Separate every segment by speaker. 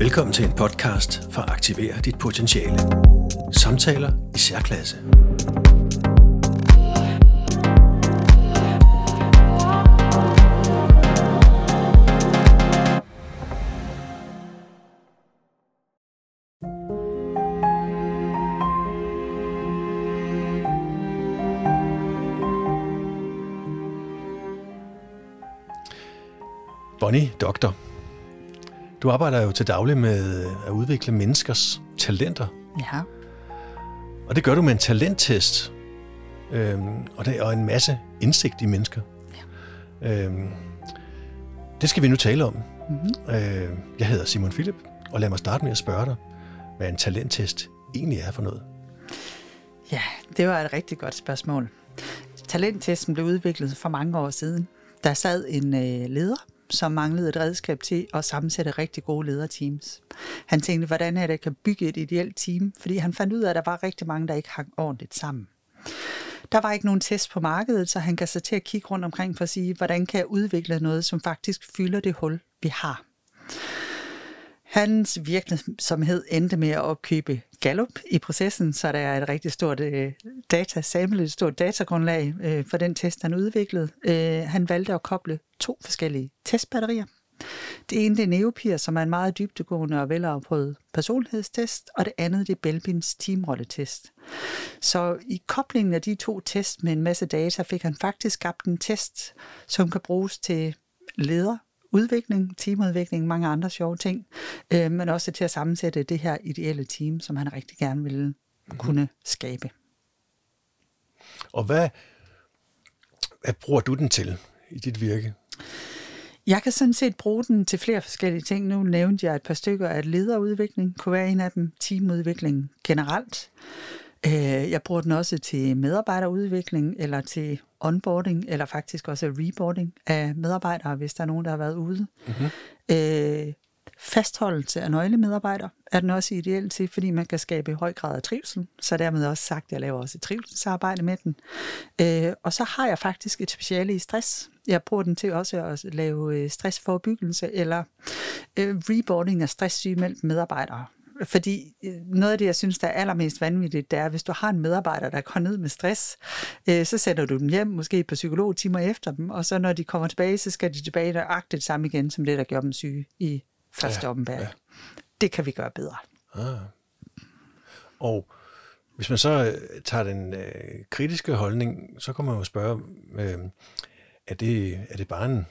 Speaker 1: Velkommen til en podcast for at aktivere dit potentiale. Samtaler i særklasse. Bonnie, doktor. Du arbejder jo til daglig med at udvikle menneskers talenter.
Speaker 2: Ja.
Speaker 1: Og det gør du med en talenttest. Øhm, og, det, og en masse indsigt i mennesker. Ja. Øhm, det skal vi nu tale om. Mm-hmm. Øh, jeg hedder Simon Philip, og lad mig starte med at spørge dig, hvad en talenttest egentlig er for noget.
Speaker 2: Ja, det var et rigtig godt spørgsmål. Talenttesten blev udviklet for mange år siden. Der sad en øh, leder, som manglede et redskab til at sammensætte rigtig gode lederteams. Han tænkte, hvordan er det, jeg kan bygge et ideelt team? Fordi han fandt ud af, at der var rigtig mange, der ikke hang ordentligt sammen. Der var ikke nogen test på markedet, så han kan så til at kigge rundt omkring for at sige, hvordan kan jeg udvikle noget, som faktisk fylder det hul, vi har. Hans virksomhed endte med at opkøbe Gallup i processen, så der er et rigtig stort øh, data samlet, et stort datagrundlag øh, for den test, han udviklede. Øh, han valgte at koble to forskellige testbatterier. Det ene det er Neopir, som er en meget dybdegående og velafprøvet personlighedstest, og det andet det er Belbins teamrolletest. Så i koblingen af de to test med en masse data fik han faktisk skabt en test, som kan bruges til leder, udvikling, teamudvikling, mange andre sjove ting, øh, men også til at sammensætte det her ideelle team, som han rigtig gerne ville mm-hmm. kunne skabe.
Speaker 1: Og hvad, hvad bruger du den til i dit virke?
Speaker 2: Jeg kan sådan set bruge den til flere forskellige ting. Nu nævnte jeg et par stykker af lederudvikling, kunne være en af dem, teamudvikling generelt. Øh, jeg bruger den også til medarbejderudvikling, eller til onboarding, eller faktisk også reboarding af medarbejdere, hvis der er nogen, der har været ude. Mm-hmm. Øh, fastholdelse af nøglemedarbejdere er den også ideelt til, fordi man kan skabe høj grad af trivsel. Så dermed også sagt, at jeg laver også et trivselsarbejde med den. Øh, og så har jeg faktisk et speciale i stress. Jeg bruger den til også at lave øh, stressforebyggelse eller øh, reboarding af stresssygemeldte medarbejdere. Fordi øh, noget af det, jeg synes, der er allermest vanvittigt, det er, hvis du har en medarbejder, der går ned med stress, øh, så sender du dem hjem, måske på psykologtimer efter dem, og så når de kommer tilbage, så skal de tilbage og agte det samme igen, som det, der gjorde dem syge i første ja, ombæring. Ja. Det kan vi gøre bedre. Ah.
Speaker 1: Og hvis man så øh, tager den øh, kritiske holdning, så kan man jo spørge, øh, er, det, er det bare en,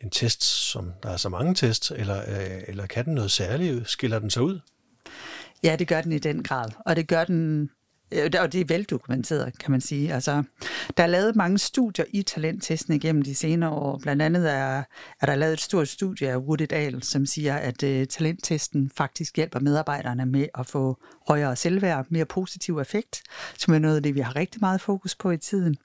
Speaker 1: en test, som der er så mange tests, eller, øh, eller kan den noget særligt? Skiller den sig ud?
Speaker 2: Ja, det gør den i den grad. Og det gør den øh, og det er veldokumenteret, kan man sige. Altså, der er lavet mange studier i talenttesten igennem de senere år. Blandt andet er, er der lavet et stort studie af Woody Dahl, som siger, at uh, talenttesten faktisk hjælper medarbejderne med at få højere selvværd, mere positiv effekt, som er noget af det, vi har rigtig meget fokus på i tiden.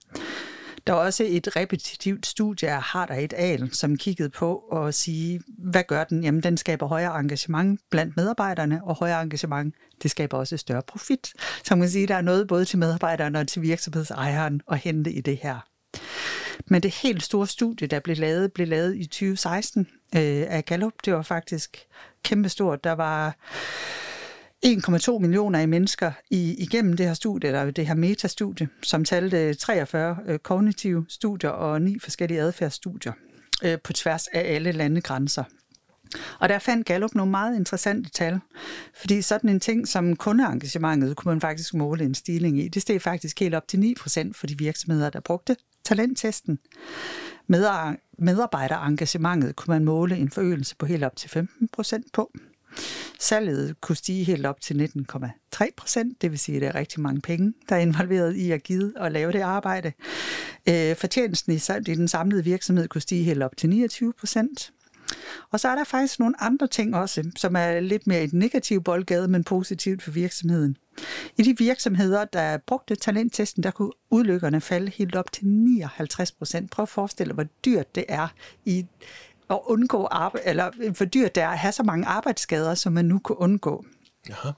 Speaker 2: Der er også et repetitivt studie af Harder et Al, som kiggede på at sige, hvad gør den? Jamen, den skaber højere engagement blandt medarbejderne, og højere engagement, det skaber også større profit. Så man kan sige, der er noget både til medarbejderne og til virksomhedsejeren at hente i det her. Men det helt store studie, der blev lavet, blev lavet i 2016 øh, af Gallup. Det var faktisk kæmpestort. Der var 1,2 millioner af mennesker i, igennem det her studie, eller det her metastudie, som talte 43 øh, kognitive studier og ni forskellige adfærdsstudier øh, på tværs af alle landegrænser. Og der fandt Gallup nogle meget interessante tal, fordi sådan en ting som kundeengagementet kunne man faktisk måle en stigning i. Det steg faktisk helt op til 9% for de virksomheder, der brugte talenttesten. Medarbejderengagementet kunne man måle en forøgelse på helt op til 15% på. Salget kunne stige helt op til 19,3 procent, det vil sige, at det er rigtig mange penge, der er involveret i at give og lave det arbejde. Øh, fortjenesten i den samlede virksomhed kunne stige helt op til 29 procent. Og så er der faktisk nogle andre ting også, som er lidt mere et negativt boldgade, men positivt for virksomheden. I de virksomheder, der brugte talenttesten, der kunne udlykkerne falde helt op til 59 procent. Prøv at forestille dig, hvor dyrt det er i at undgå arbejde, eller for dyrt det er at have så mange arbejdsskader, som man nu kunne undgå. Jaha.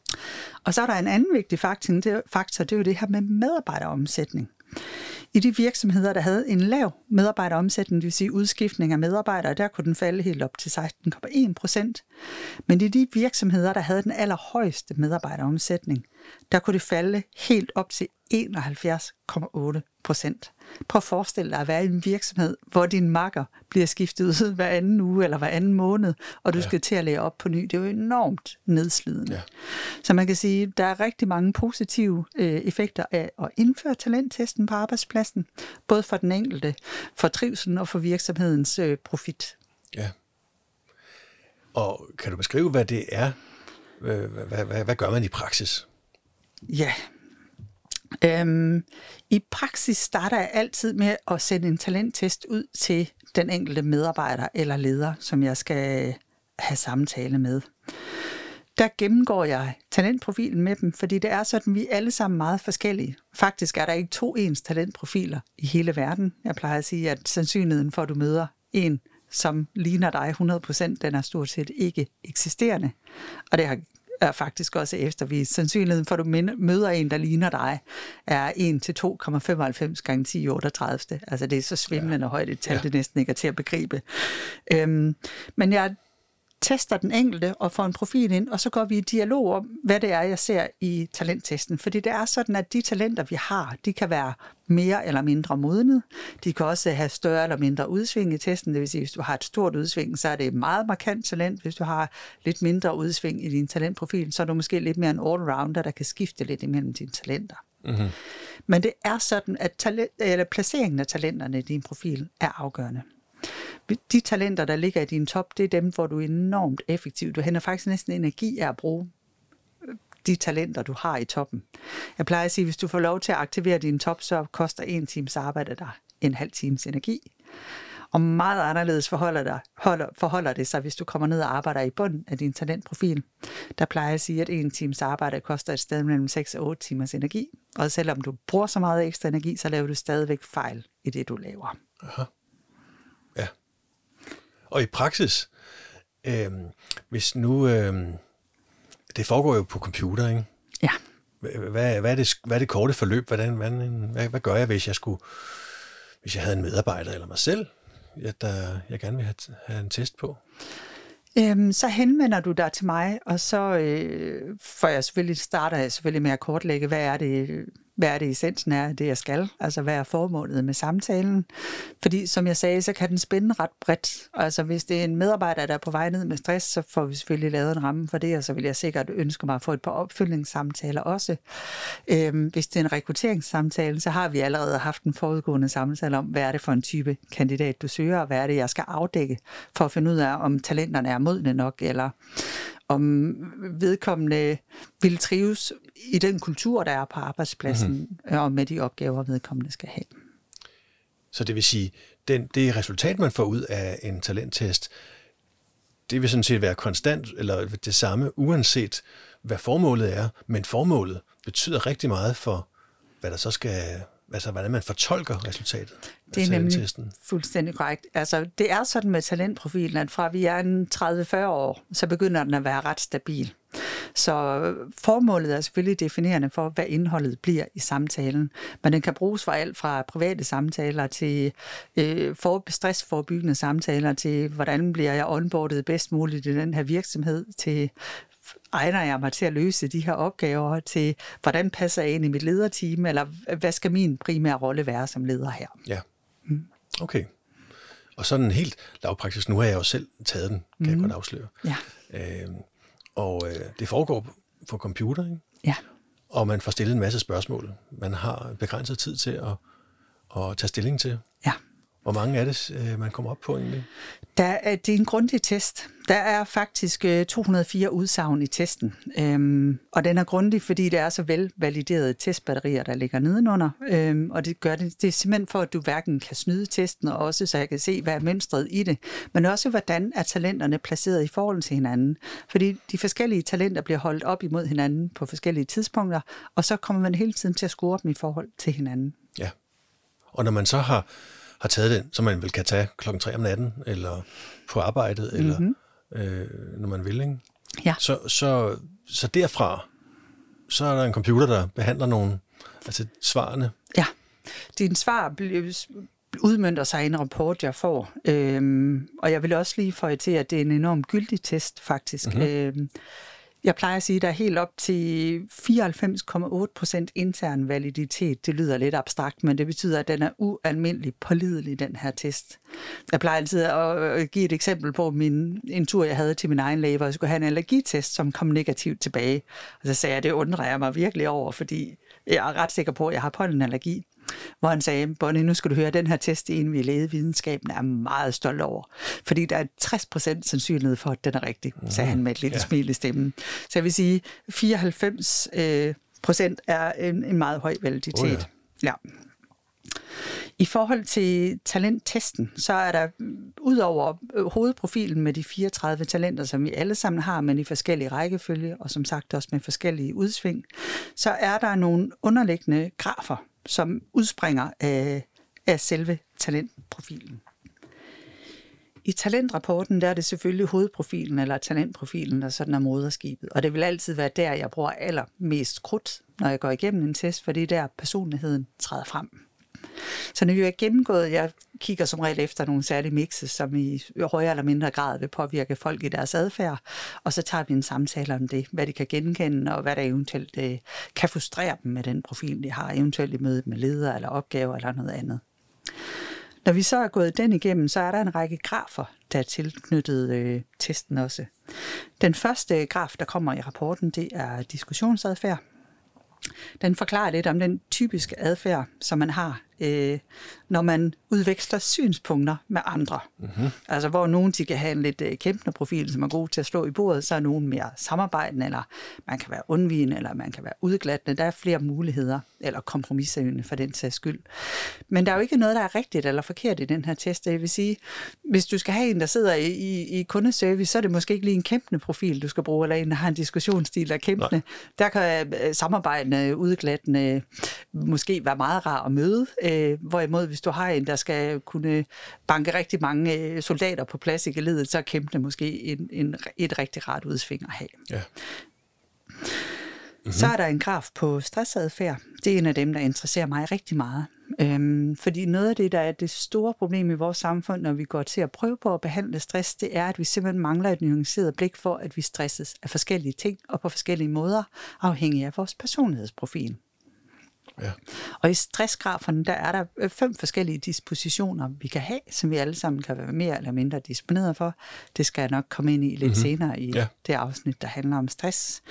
Speaker 2: Og så er der en anden vigtig faktor, det, faktor, det er jo det her med medarbejderomsætning. I de virksomheder, der havde en lav medarbejderomsætning, det vil sige udskiftning af medarbejdere, der kunne den falde helt op til 16,1 procent. Men i de virksomheder, der havde den allerhøjeste medarbejderomsætning, der kunne det falde helt op til 71,8 procent. Prøv at forestille dig at være i en virksomhed, hvor din makker bliver skiftet ud hver anden uge eller hver anden måned, og du ja. skal til at lære op på ny. Det er jo enormt nedslidende. Ja. Så man kan sige, at der er rigtig mange positive øh, effekter af at indføre talenttesten på arbejdspladsen, både for den enkelte, for trivselen og for virksomhedens øh, profit.
Speaker 1: Ja. Og kan du beskrive, hvad det er? Hvad, hvad, hvad, hvad gør man i praksis?
Speaker 2: Ja, Øhm, I praksis starter jeg altid med at sende en talenttest ud til den enkelte medarbejder eller leder, som jeg skal have samtale med. Der gennemgår jeg talentprofilen med dem, fordi det er sådan, vi er alle sammen meget forskellige. Faktisk er der ikke to ens talentprofiler i hele verden. Jeg plejer at sige, at sandsynligheden for, at du møder en, som ligner dig 100%, den er stort set ikke eksisterende. Og det har er faktisk også eftervist. Sandsynligheden for, at du møder en, der ligner dig, er 1 til 2,95 gange 10 38. Altså det er så svimlende ja. højt et tal, ja. det næsten ikke er til at begribe. Øhm, men jeg tester den enkelte og får en profil ind, og så går vi i dialog om, hvad det er, jeg ser i talenttesten. Fordi det er sådan, at de talenter, vi har, de kan være mere eller mindre modnet. De kan også have større eller mindre udsving i testen. Det vil sige, hvis du har et stort udsving, så er det et meget markant talent. Hvis du har lidt mindre udsving i din talentprofil, så er du måske lidt mere en all-rounder, der kan skifte lidt imellem dine talenter. Mm-hmm. Men det er sådan, at talent, eller placeringen af talenterne i din profil er afgørende de talenter, der ligger i din top, det er dem, hvor du er enormt effektiv. Du henter faktisk næsten energi af at bruge øh, de talenter, du har i toppen. Jeg plejer at sige, at hvis du får lov til at aktivere din top, så koster en times arbejde dig en halv times energi. Og meget anderledes forholder, dig, holder, forholder det sig, hvis du kommer ned og arbejder i bunden af din talentprofil. Der plejer jeg at sige, at en times arbejde koster et sted mellem 6 og 8 timers energi. Og selvom du bruger så meget ekstra energi, så laver du stadigvæk fejl i det, du laver. Aha.
Speaker 1: Og i praksis, øh, hvis nu, øh, det foregår jo på computer, ikke?
Speaker 2: Ja.
Speaker 1: Hvad, hvad, er det, hvad er det korte forløb? Hvordan, hvad, hvad, hvad gør jeg, hvis jeg skulle, hvis jeg havde en medarbejder eller mig selv, jeg, der, jeg gerne vil have, have en test på?
Speaker 2: Øhm, så henvender du dig til mig, og så øh, får jeg selvfølgelig, starter jeg selvfølgelig med at kortlægge, hvad er det, hvad er det essensen er det, jeg skal? Altså, hvad er formålet med samtalen? Fordi, som jeg sagde, så kan den spænde ret bredt. Altså, hvis det er en medarbejder, der er på vej ned med stress, så får vi selvfølgelig lavet en ramme for det, og så vil jeg sikkert ønske mig at få et par opfølgningssamtaler også. Øhm, hvis det er en rekrutteringssamtale, så har vi allerede haft en forudgående samtale om, hvad er det for en type kandidat, du søger, og hvad er det, jeg skal afdække, for at finde ud af, om talenterne er modne nok, eller om vedkommende vil trives i den kultur, der er på arbejdspladsen, mm-hmm. og med de opgaver, vedkommende skal have.
Speaker 1: Så det vil sige, den, det resultat, man får ud af en talenttest, det vil sådan set være konstant, eller det samme, uanset hvad formålet er, men formålet betyder rigtig meget for, hvad der så skal, altså hvordan man fortolker resultatet.
Speaker 2: Det er nemlig fuldstændig korrekt. Altså, det er sådan med talentprofilen, at fra vi er en 30-40 år, så begynder den at være ret stabil. Så formålet er selvfølgelig definerende for, hvad indholdet bliver i samtalen. Men den kan bruges for alt fra private samtaler til øh, for, stressforbyggende samtaler, til hvordan bliver jeg onboardet bedst muligt i den her virksomhed, til egner jeg mig til at løse de her opgaver, til hvordan passer jeg ind i mit lederteam, eller hvad skal min primære rolle være som leder her?
Speaker 1: Ja, mm. okay. Og sådan helt lavpraktisk, nu har jeg jo selv taget den, kan mm. jeg godt afsløre.
Speaker 2: Ja.
Speaker 1: Øh, og øh, det foregår på computer, ikke?
Speaker 2: Ja.
Speaker 1: Og man får stillet en masse spørgsmål. Man har begrænset tid til at, at tage stilling til.
Speaker 2: Ja.
Speaker 1: Hvor mange er det, øh, man kommer op på egentlig?
Speaker 2: Der er, det er en grundig test. Der er faktisk 204 øh, udsagn i testen, øhm, og den er grundig, fordi det er så velvaliderede testbatterier, der ligger nedenunder, øhm, og det gør det, det er simpelthen for, at du hverken kan snyde testen, og også så jeg kan se, hvad er mønstret i det, men også hvordan er talenterne placeret i forhold til hinanden, fordi de forskellige talenter bliver holdt op imod hinanden på forskellige tidspunkter, og så kommer man hele tiden til at score dem i forhold til hinanden.
Speaker 1: Ja, og når man så har har taget den, som man vel kan tage klokken 3 om natten, eller på arbejdet, mm-hmm. eller mhm. øh, når man vil. Ikke?
Speaker 2: Ja.
Speaker 1: Så, så, så derfra, så er der en computer, der behandler nogle, altså svarene.
Speaker 2: Ja. din svar udmyndter sig i en rapport, jeg får. Øhm, og jeg vil også lige få til, at det er en enorm gyldig test, faktisk. Mm-hmm. Øhm, jeg plejer at sige, at der er helt op til 94,8 procent intern validitet. Det lyder lidt abstrakt, men det betyder, at den er ualmindelig pålidelig, den her test. Jeg plejer altid at øh, give et eksempel på min, en tur, jeg havde til min egen læge, hvor jeg skulle have en allergitest, som kom negativt tilbage. Og så sagde jeg, at det undrer jeg mig virkelig over, fordi jeg er ret sikker på, at jeg har pollenallergi hvor han sagde, Bonnie, nu skal du høre, den her test, en, vi lægevidenskaben er meget stolt over. Fordi der er 60% sandsynlighed for, at den er rigtig, sagde han med et lille ja. smil i stemmen. Så jeg vil sige, 94 øh, procent er en, en meget høj validitet. Oh ja. ja. I forhold til talenttesten, så er der ud over hovedprofilen med de 34 talenter, som vi alle sammen har, men i forskellige rækkefølge, og som sagt også med forskellige udsving, så er der nogle underliggende grafer, som udspringer af, af selve talentprofilen. I talentrapporten der er det selvfølgelig hovedprofilen eller talentprofilen, der sådan er moderskibet. Og det vil altid være der, jeg bruger allermest krudt, når jeg går igennem en test, for det er der personligheden træder frem. Så når vi har gennemgået, jeg kigger som regel efter nogle særlige mixes, som i højere eller mindre grad vil påvirke folk i deres adfærd, og så tager vi en samtale om det, hvad de kan genkende, og hvad der eventuelt øh, kan frustrere dem med den profil, de har, eventuelt i mødet med ledere eller opgaver eller noget andet. Når vi så er gået den igennem, så er der en række grafer, der er tilknyttet øh, testen også. Den første graf, der kommer i rapporten, det er diskussionsadfærd. Den forklarer lidt om den typiske adfærd, som man har øh, når man udveksler synspunkter med andre. Mm-hmm. Altså hvor nogen de kan have en lidt øh, kæmpende profil, som er god til at slå i bordet, så er nogen mere samarbejdende, eller man kan være undvigende, eller man kan være udglattende. Der er flere muligheder, eller kompromissøgende for den sags skyld. Men der er jo ikke noget, der er rigtigt eller forkert i den her test. Det vil sige, hvis du skal have en, der sidder i, i, i kundeservice, så er det måske ikke lige en kæmpende profil, du skal bruge, eller en, der har en diskussionsstil, der er kæmpende. Nej. Der kan øh, samarbejdende, udglattende måske være meget rar at møde, Øh, hvorimod, hvis du har en, der skal kunne banke rigtig mange øh, soldater på plads i geledet, så er kæmpende måske en, en, et rigtig rart udsving at have. Ja. Mm-hmm. Så er der en graf på stressadfærd. Det er en af dem, der interesserer mig rigtig meget. Øhm, fordi noget af det, der er det store problem i vores samfund, når vi går til at prøve på at behandle stress, det er, at vi simpelthen mangler et nuanceret blik for, at vi stresses af forskellige ting og på forskellige måder, afhængig af vores personlighedsprofil. Ja. Og i stressgraferne, der er der øh, fem forskellige dispositioner, vi kan have, som vi alle sammen kan være mere eller mindre disponeret for. Det skal jeg nok komme ind i lidt mm-hmm. senere i ja. det afsnit, der handler om stress.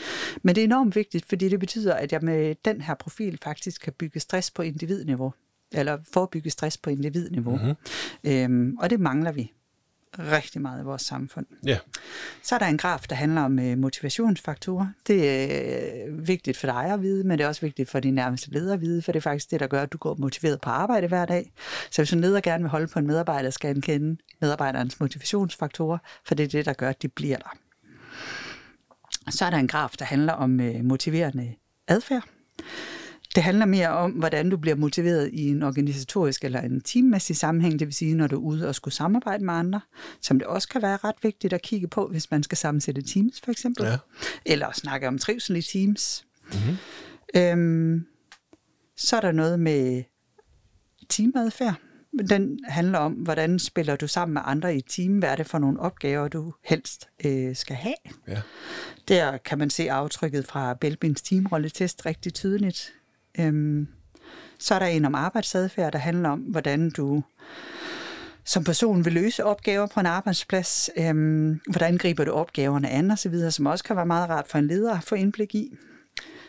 Speaker 2: Men det er enormt vigtigt, fordi det betyder, at jeg med den her profil faktisk kan bygge stress på individniveau eller forebygge stress på individniveau. Mm-hmm. Øhm, og det mangler vi rigtig meget i vores samfund. Ja. Så er der en graf, der handler om øh, motivationsfaktorer. Det er øh, vigtigt for dig at vide, men det er også vigtigt for de nærmeste ledere at vide, for det er faktisk det, der gør, at du går motiveret på arbejde hver dag. Så hvis en leder gerne vil holde på en medarbejder, skal han kende medarbejderens motivationsfaktorer, for det er det, der gør, at de bliver der. Så er der en graf, der handler om øh, motiverende adfærd. Det handler mere om, hvordan du bliver motiveret i en organisatorisk eller en teammæssig sammenhæng, det vil sige, når du er ude og skulle samarbejde med andre, som det også kan være ret vigtigt at kigge på, hvis man skal sammensætte teams for eksempel, ja. eller snakke om trivsel i teams. Mm-hmm. Øhm, så er der noget med teamadfærd. Den handler om, hvordan spiller du sammen med andre i et team, hvad er det for nogle opgaver, du helst øh, skal have. Ja. Der kan man se aftrykket fra Belbins teamrolletest rigtig tydeligt. Øhm, så er der en om arbejdsadfærd, der handler om, hvordan du som person vil løse opgaver på en arbejdsplads. Øhm, hvordan griber du opgaverne an og så videre, som også kan være meget rart for en leder at få indblik i.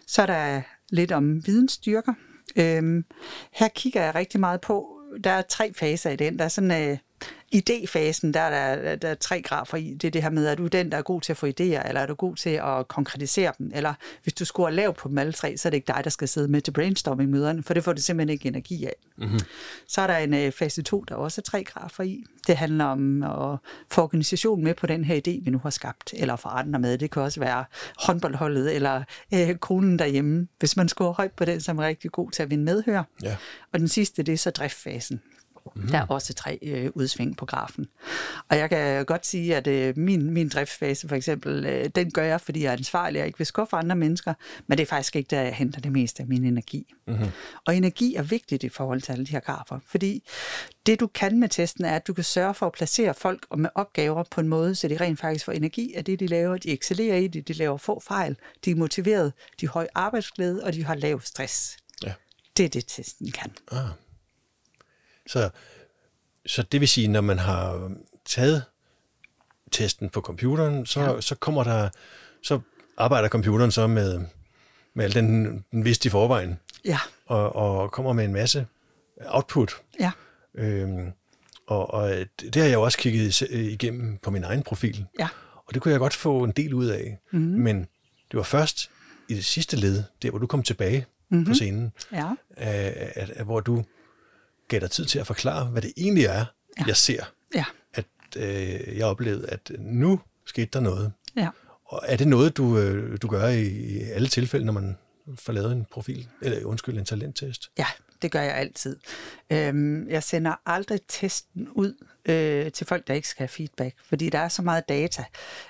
Speaker 2: Så er der lidt om vidensstyrker. Øhm, her kigger jeg rigtig meget på, der er tre faser i den. Der er sådan øh, idéfasen, der er der, der er tre grafer i. Det er det her med, at du er den, der er god til at få idéer, eller er du god til at konkretisere dem, eller hvis du scorer lavt på dem alle tre, så er det ikke dig, der skal sidde med til brainstorming-møderne, for det får du simpelthen ikke energi af. Mm-hmm. Så er der en uh, fase 2, der også er tre grafer i. Det handler om at få organisationen med på den her idé, vi nu har skabt, eller få andre med. Det kan også være håndboldholdet, eller uh, konen derhjemme, hvis man scorer højt på den, som er rigtig god til at vinde medhør. Ja. Og den sidste, det er så driftfasen Mm. Der er også tre øh, udsving på grafen. Og jeg kan godt sige, at øh, min, min driftsfase for eksempel, øh, den gør jeg, fordi jeg er ansvarlig og ikke vil skuffe andre mennesker, men det er faktisk ikke der, jeg henter det meste af min energi. Mm-hmm. Og energi er vigtigt i forhold til alle de her grafer, fordi det du kan med testen er, at du kan sørge for at placere folk med opgaver på en måde, så de rent faktisk får energi af det, de laver. De excellerer i det, de laver få fejl, de er motiveret, de har høj arbejdsglæde, og de har lav stress. Ja. Det er det, testen kan. Ah.
Speaker 1: Så, så det vil sige, når man har taget testen på computeren, så, ja. så kommer der, så arbejder computeren så med, med al den, den vidste i forvejen.
Speaker 2: Ja.
Speaker 1: Og, og kommer med en masse output.
Speaker 2: Ja.
Speaker 1: Øhm, og, og det har jeg jo også kigget igennem på min egen profil.
Speaker 2: Ja.
Speaker 1: Og det kunne jeg godt få en del ud af. Mm-hmm. Men det var først i det sidste led, der hvor du kom tilbage mm-hmm. på scenen,
Speaker 2: ja.
Speaker 1: at, at, at, hvor du gav dig tid til at forklare, hvad det egentlig er, ja. jeg ser.
Speaker 2: Ja.
Speaker 1: At øh, jeg oplevede, at nu skete der noget.
Speaker 2: Ja.
Speaker 1: Og er det noget, du, øh, du gør i, i alle tilfælde, når man får lavet en profil, eller undskyld, en talenttest?
Speaker 2: Ja, det gør jeg altid. Øhm, jeg sender aldrig testen ud øh, til folk, der ikke skal have feedback, fordi der er så meget data,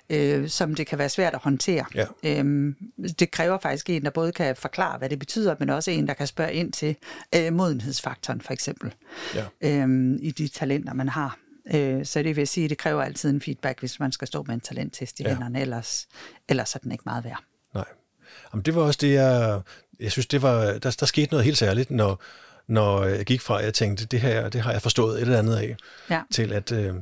Speaker 2: øh, som det kan være svært at håndtere.
Speaker 1: Ja.
Speaker 2: Øhm, det kræver faktisk en, der både kan forklare, hvad det betyder, men også en, der kan spørge ind til øh, modenhedsfaktoren, for eksempel,
Speaker 1: ja.
Speaker 2: øhm, i de talenter, man har. Øh, så det vil sige, at det kræver altid en feedback, hvis man skal stå med en talenttest i ja. hænderne, ellers, ellers er den ikke meget værd.
Speaker 1: Jamen, det var også det, jeg, jeg synes, det var, der, der skete noget helt særligt, når, når jeg gik fra, at jeg tænkte, det her, det har jeg forstået et eller andet af,
Speaker 2: ja.
Speaker 1: til at øh,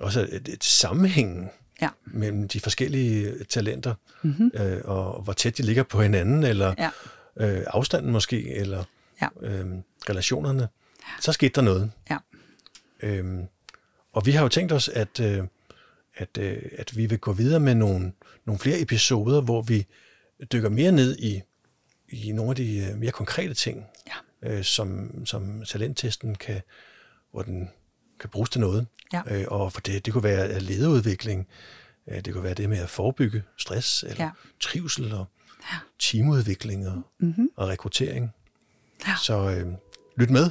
Speaker 1: også et, et sammenhæng
Speaker 2: ja.
Speaker 1: mellem de forskellige talenter, mm-hmm. øh, og hvor tæt de ligger på hinanden, eller
Speaker 2: ja.
Speaker 1: øh, afstanden måske, eller
Speaker 2: ja.
Speaker 1: øh, relationerne, ja. så skete der noget.
Speaker 2: Ja.
Speaker 1: Øhm, og vi har jo tænkt os, at, øh, at, øh, at vi vil gå videre med nogle, nogle flere episoder, hvor vi dykker mere ned i, i nogle af de øh, mere konkrete ting,
Speaker 2: ja.
Speaker 1: øh, som, som talenttesten kan, hvor den kan bruges til noget.
Speaker 2: Ja.
Speaker 1: Øh, og for det, det kunne være lederudvikling, øh, det kunne være det med at forebygge stress, eller
Speaker 2: ja.
Speaker 1: trivsel, og
Speaker 2: ja.
Speaker 1: teamudvikling og,
Speaker 2: mm-hmm.
Speaker 1: og rekruttering.
Speaker 2: Ja.
Speaker 1: Så øh, lyt med.